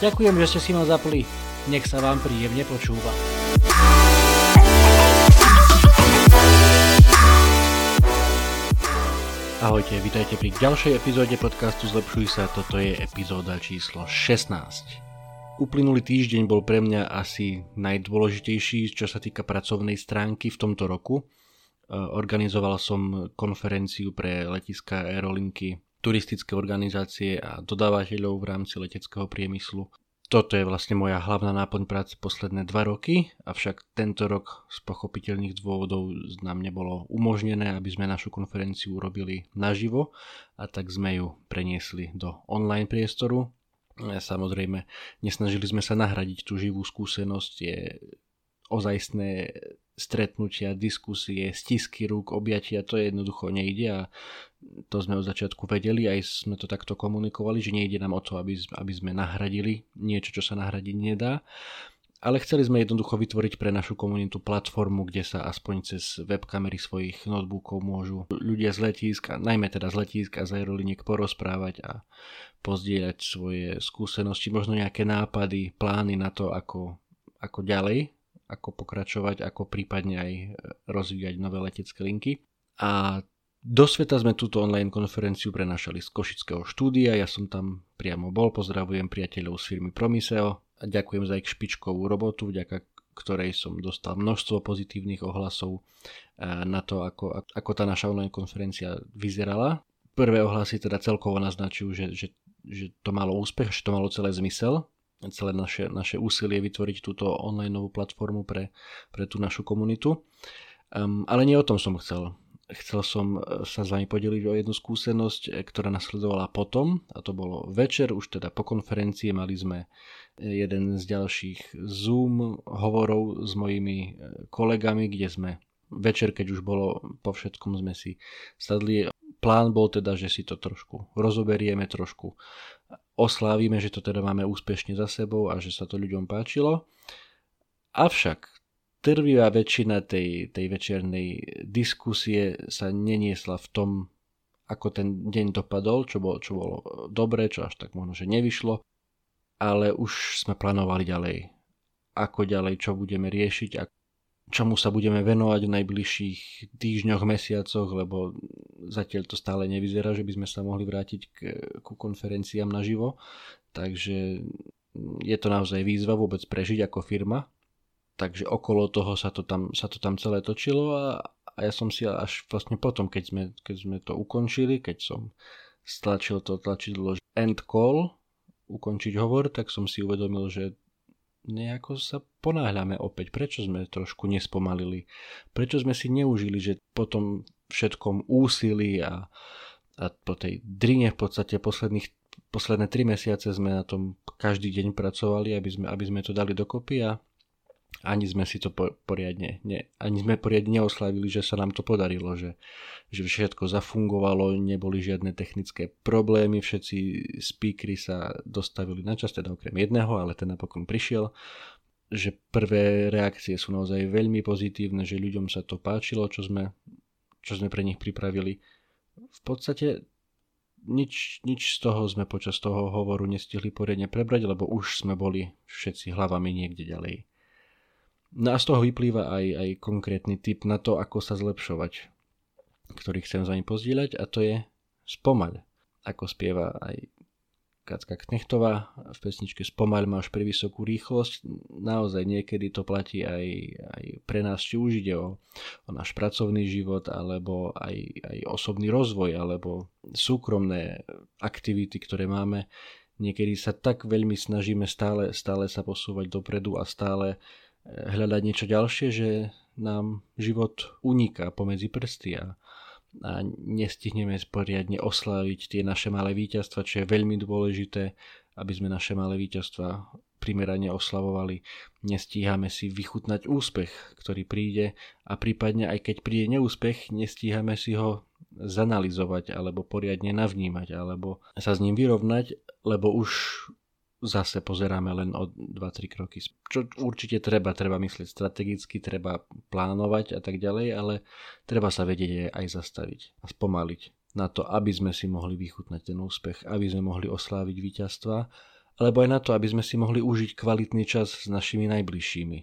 Ďakujem, že ste si ma zapli. Nech sa vám príjemne počúva. Ahojte, vítajte pri ďalšej epizóde podcastu Zlepšuj sa, toto je epizóda číslo 16. Uplynulý týždeň bol pre mňa asi najdôležitejší, čo sa týka pracovnej stránky v tomto roku. E, organizoval som konferenciu pre letiska aerolinky, turistické organizácie a dodávateľov v rámci leteckého priemyslu toto je vlastne moja hlavná náplň práce posledné dva roky, avšak tento rok z pochopiteľných dôvodov nám nebolo umožnené, aby sme našu konferenciu urobili naživo a tak sme ju preniesli do online priestoru. Samozrejme, nesnažili sme sa nahradiť tú živú skúsenosť, je ozajstné stretnutia, diskusie, stisky rúk, objatia, to jednoducho nejde a to sme od začiatku vedeli, aj sme to takto komunikovali, že nejde nám o to, aby, aby sme nahradili niečo, čo sa nahradiť nedá, ale chceli sme jednoducho vytvoriť pre našu komunitu platformu, kde sa aspoň cez webkamery svojich notebookov môžu ľudia z letíska, najmä teda z letíska z aeroliniek porozprávať a pozdieľať svoje skúsenosti, možno nejaké nápady, plány na to, ako, ako ďalej, ako pokračovať, ako prípadne aj rozvíjať nové letecké linky. A do sveta sme túto online konferenciu prenašali z Košického štúdia, ja som tam priamo bol, pozdravujem priateľov z firmy Promiseo a ďakujem za ich špičkovú robotu, vďaka ktorej som dostal množstvo pozitívnych ohlasov eh, na to, ako, ako tá naša online konferencia vyzerala. Prvé ohlasy teda celkovo naznačujú, že, že, že to malo úspech, že to malo celé zmysel, celé naše, naše úsilie vytvoriť túto online novú platformu pre, pre tú našu komunitu. Um, ale nie o tom som chcel chcel som e, sa s vami podeliť o jednu skúsenosť, e, ktorá nasledovala potom, a to bolo večer, už teda po konferencii mali sme e, jeden z ďalších Zoom hovorov s mojimi kolegami, kde sme večer, keď už bolo po všetkom, sme si sadli. Plán bol teda, že si to trošku rozoberieme, trošku oslávime, že to teda máme úspešne za sebou a že sa to ľuďom páčilo. Avšak trvivá väčšina tej, tej večernej diskusie sa neniesla v tom, ako ten deň dopadol, čo bolo, čo bolo dobré, čo až tak možno, že nevyšlo, ale už sme plánovali ďalej. Ako ďalej, čo budeme riešiť a čomu sa budeme venovať v najbližších týždňoch, mesiacoch, lebo zatiaľ to stále nevyzerá, že by sme sa mohli vrátiť k, ku konferenciám naživo. Takže je to naozaj výzva vôbec prežiť ako firma, takže okolo toho sa to tam, sa to tam celé točilo a, a ja som si až vlastne potom, keď sme, keď sme to ukončili, keď som stlačil to tlačidlo end call, ukončiť hovor, tak som si uvedomil, že nejako sa ponáhľame opäť. Prečo sme trošku nespomalili? Prečo sme si neužili, že po tom všetkom úsilí a, a po tej drine v podstate posledných posledné tri mesiace sme na tom každý deň pracovali, aby sme, aby sme to dali dokopy a ani sme si to poriadne, ne, ani sme poriadne neoslavili, že sa nám to podarilo, že, že všetko zafungovalo, neboli žiadne technické problémy, všetci speakery sa dostavili na čas, teda okrem jedného, ale ten napokon prišiel, že prvé reakcie sú naozaj veľmi pozitívne, že ľuďom sa to páčilo, čo sme, čo sme pre nich pripravili. V podstate nič, nič z toho sme počas toho hovoru nestihli poriadne prebrať, lebo už sme boli všetci hlavami niekde ďalej. No a z toho vyplýva aj, aj konkrétny tip na to, ako sa zlepšovať, ktorý chcem za vami pozdieľať a to je spomaľ. Ako spieva aj Kacka Knechtová v pesničke Spomaľ máš pri vysokú rýchlosť. Naozaj niekedy to platí aj, aj pre nás, či už ide o, o náš pracovný život, alebo aj, aj osobný rozvoj, alebo súkromné aktivity, ktoré máme. Niekedy sa tak veľmi snažíme stále, stále sa posúvať dopredu a stále hľadať niečo ďalšie, že nám život uniká pomedzi prsty a, a nestihneme poriadne osláviť tie naše malé víťazstva, čo je veľmi dôležité, aby sme naše malé víťazstva primerane oslavovali. Nestíhame si vychutnať úspech, ktorý príde a prípadne aj keď príde neúspech, nestíhame si ho zanalizovať alebo poriadne navnímať alebo sa s ním vyrovnať, lebo už zase pozeráme len o 2-3 kroky. Čo určite treba, treba myslieť strategicky, treba plánovať a tak ďalej, ale treba sa vedieť aj zastaviť a spomaliť na to, aby sme si mohli vychutnať ten úspech, aby sme mohli osláviť víťazstva, alebo aj na to, aby sme si mohli užiť kvalitný čas s našimi najbližšími.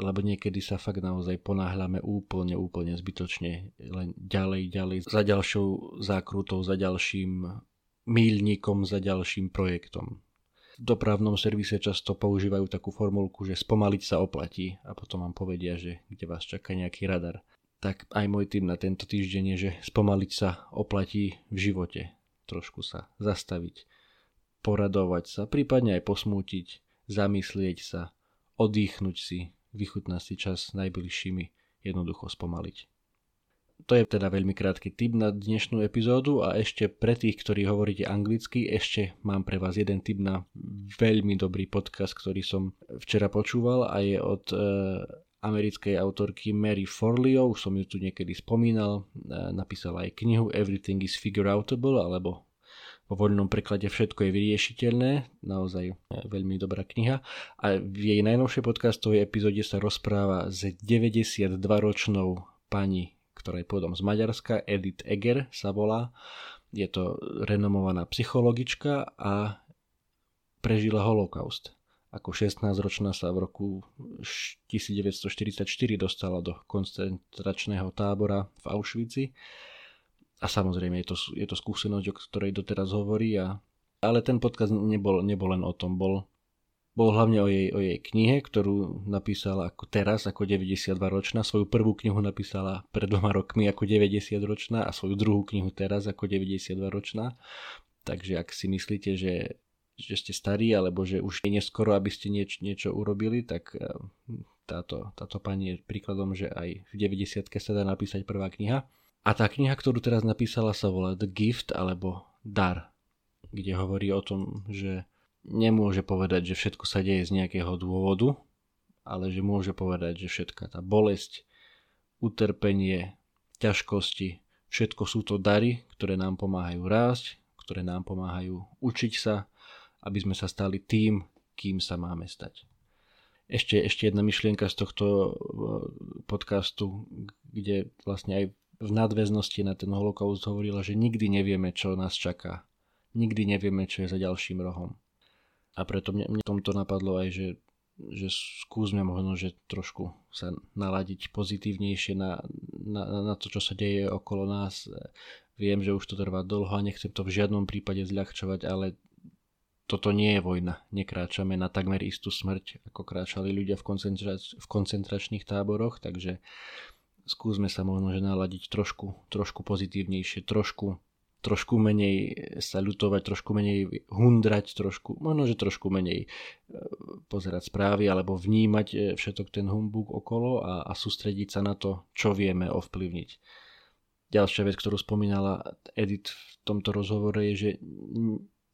Lebo niekedy sa fakt naozaj ponáhľame úplne, úplne zbytočne, len ďalej, ďalej, za ďalšou zákrutou, za ďalším míľnikom, za ďalším projektom. V dopravnom servise často používajú takú formulku, že spomaliť sa oplatí a potom vám povedia, že kde vás čaká nejaký radar tak aj môj tým na tento týždeň je, že spomaliť sa oplatí v živote. Trošku sa zastaviť, poradovať sa, prípadne aj posmútiť, zamyslieť sa, oddychnúť si, vychutnať si čas s najbližšími, jednoducho spomaliť. To je teda veľmi krátky tip na dnešnú epizódu a ešte pre tých, ktorí hovoríte anglicky, ešte mám pre vás jeden tip na veľmi dobrý podcast, ktorý som včera počúval a je od uh, americkej autorky Mary Forleo, už som ju tu niekedy spomínal, e, napísala aj knihu Everything is Figureoutable, alebo vo voľnom preklade Všetko je vyriešiteľné, naozaj e, veľmi dobrá kniha. A v jej najnovšej podcastovej epizóde sa rozpráva s 92-ročnou pani, ktorá je pôvodom z Maďarska, Edith Eger sa volá. Je to renomovaná psychologička a prežila holokaust ako 16-ročná sa v roku 1944 dostala do koncentračného tábora v Auschwitzi. A samozrejme je to, je to skúsenosť, o ktorej doteraz hovorí. A, ale ten podcast nebol, nebol len o tom. Bol, bol hlavne o jej, o jej knihe, ktorú napísala ako teraz, ako 92-ročná. Svoju prvú knihu napísala pred dvoma rokmi ako 90-ročná a svoju druhú knihu teraz ako 92-ročná. Takže ak si myslíte, že že ste starí, alebo že už je neskoro, aby ste nieč, niečo urobili, tak eh, táto, táto pani je príkladom, že aj v 90 sa dá napísať prvá kniha. A tá kniha, ktorú teraz napísala, sa volá The Gift, alebo Dar, kde hovorí o tom, že nemôže povedať, že všetko sa deje z nejakého dôvodu, ale že môže povedať, že všetka tá bolesť, utrpenie, ťažkosti, všetko sú to dary, ktoré nám pomáhajú rásť, ktoré nám pomáhajú učiť sa, aby sme sa stali tým, kým sa máme stať. Ešte, ešte jedna myšlienka z tohto e, podcastu, kde vlastne aj v nadväznosti na ten holokaust hovorila, že nikdy nevieme, čo nás čaká. Nikdy nevieme, čo je za ďalším rohom. A preto mne, mne tomto napadlo aj, že, že skúsme možno, že trošku sa naladiť pozitívnejšie na, na, na to, čo sa deje okolo nás. Viem, že už to trvá dlho a nechcem to v žiadnom prípade zľahčovať, ale toto nie je vojna. Nekráčame na takmer istú smrť, ako kráčali ľudia v, koncentrač- v koncentračných táboroch, takže skúsme sa možno že naladiť trošku, trošku pozitívnejšie, trošku, trošku menej sa ľutovať, trošku menej hundrať, trošku, možno že trošku menej e, pozerať správy alebo vnímať e, všetok ten humbug okolo a, a sústrediť sa na to, čo vieme ovplyvniť. Ďalšia vec, ktorú spomínala Edith v tomto rozhovore je, že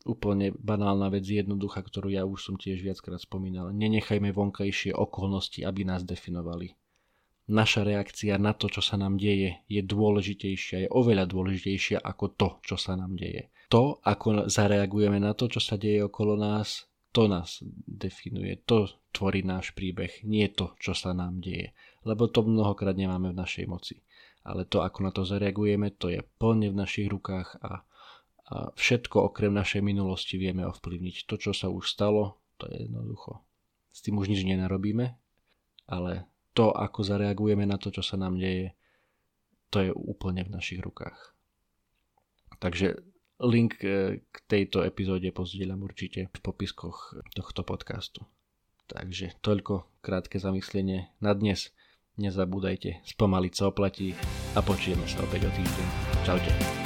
úplne banálna vec, jednoduchá, ktorú ja už som tiež viackrát spomínal. Nenechajme vonkajšie okolnosti, aby nás definovali. Naša reakcia na to, čo sa nám deje, je dôležitejšia, je oveľa dôležitejšia ako to, čo sa nám deje. To, ako zareagujeme na to, čo sa deje okolo nás, to nás definuje, to tvorí náš príbeh, nie to, čo sa nám deje. Lebo to mnohokrát nemáme v našej moci. Ale to, ako na to zareagujeme, to je plne v našich rukách a a všetko okrem našej minulosti vieme ovplyvniť. To, čo sa už stalo, to je jednoducho. S tým už nič nenarobíme, ale to, ako zareagujeme na to, čo sa nám deje, to je úplne v našich rukách. Takže link e, k tejto epizóde pozdieľam určite v popiskoch tohto podcastu. Takže toľko krátke zamyslenie na dnes. Nezabúdajte, spomaliť sa oplatí a počujeme sa opäť o týždeň. Čaute.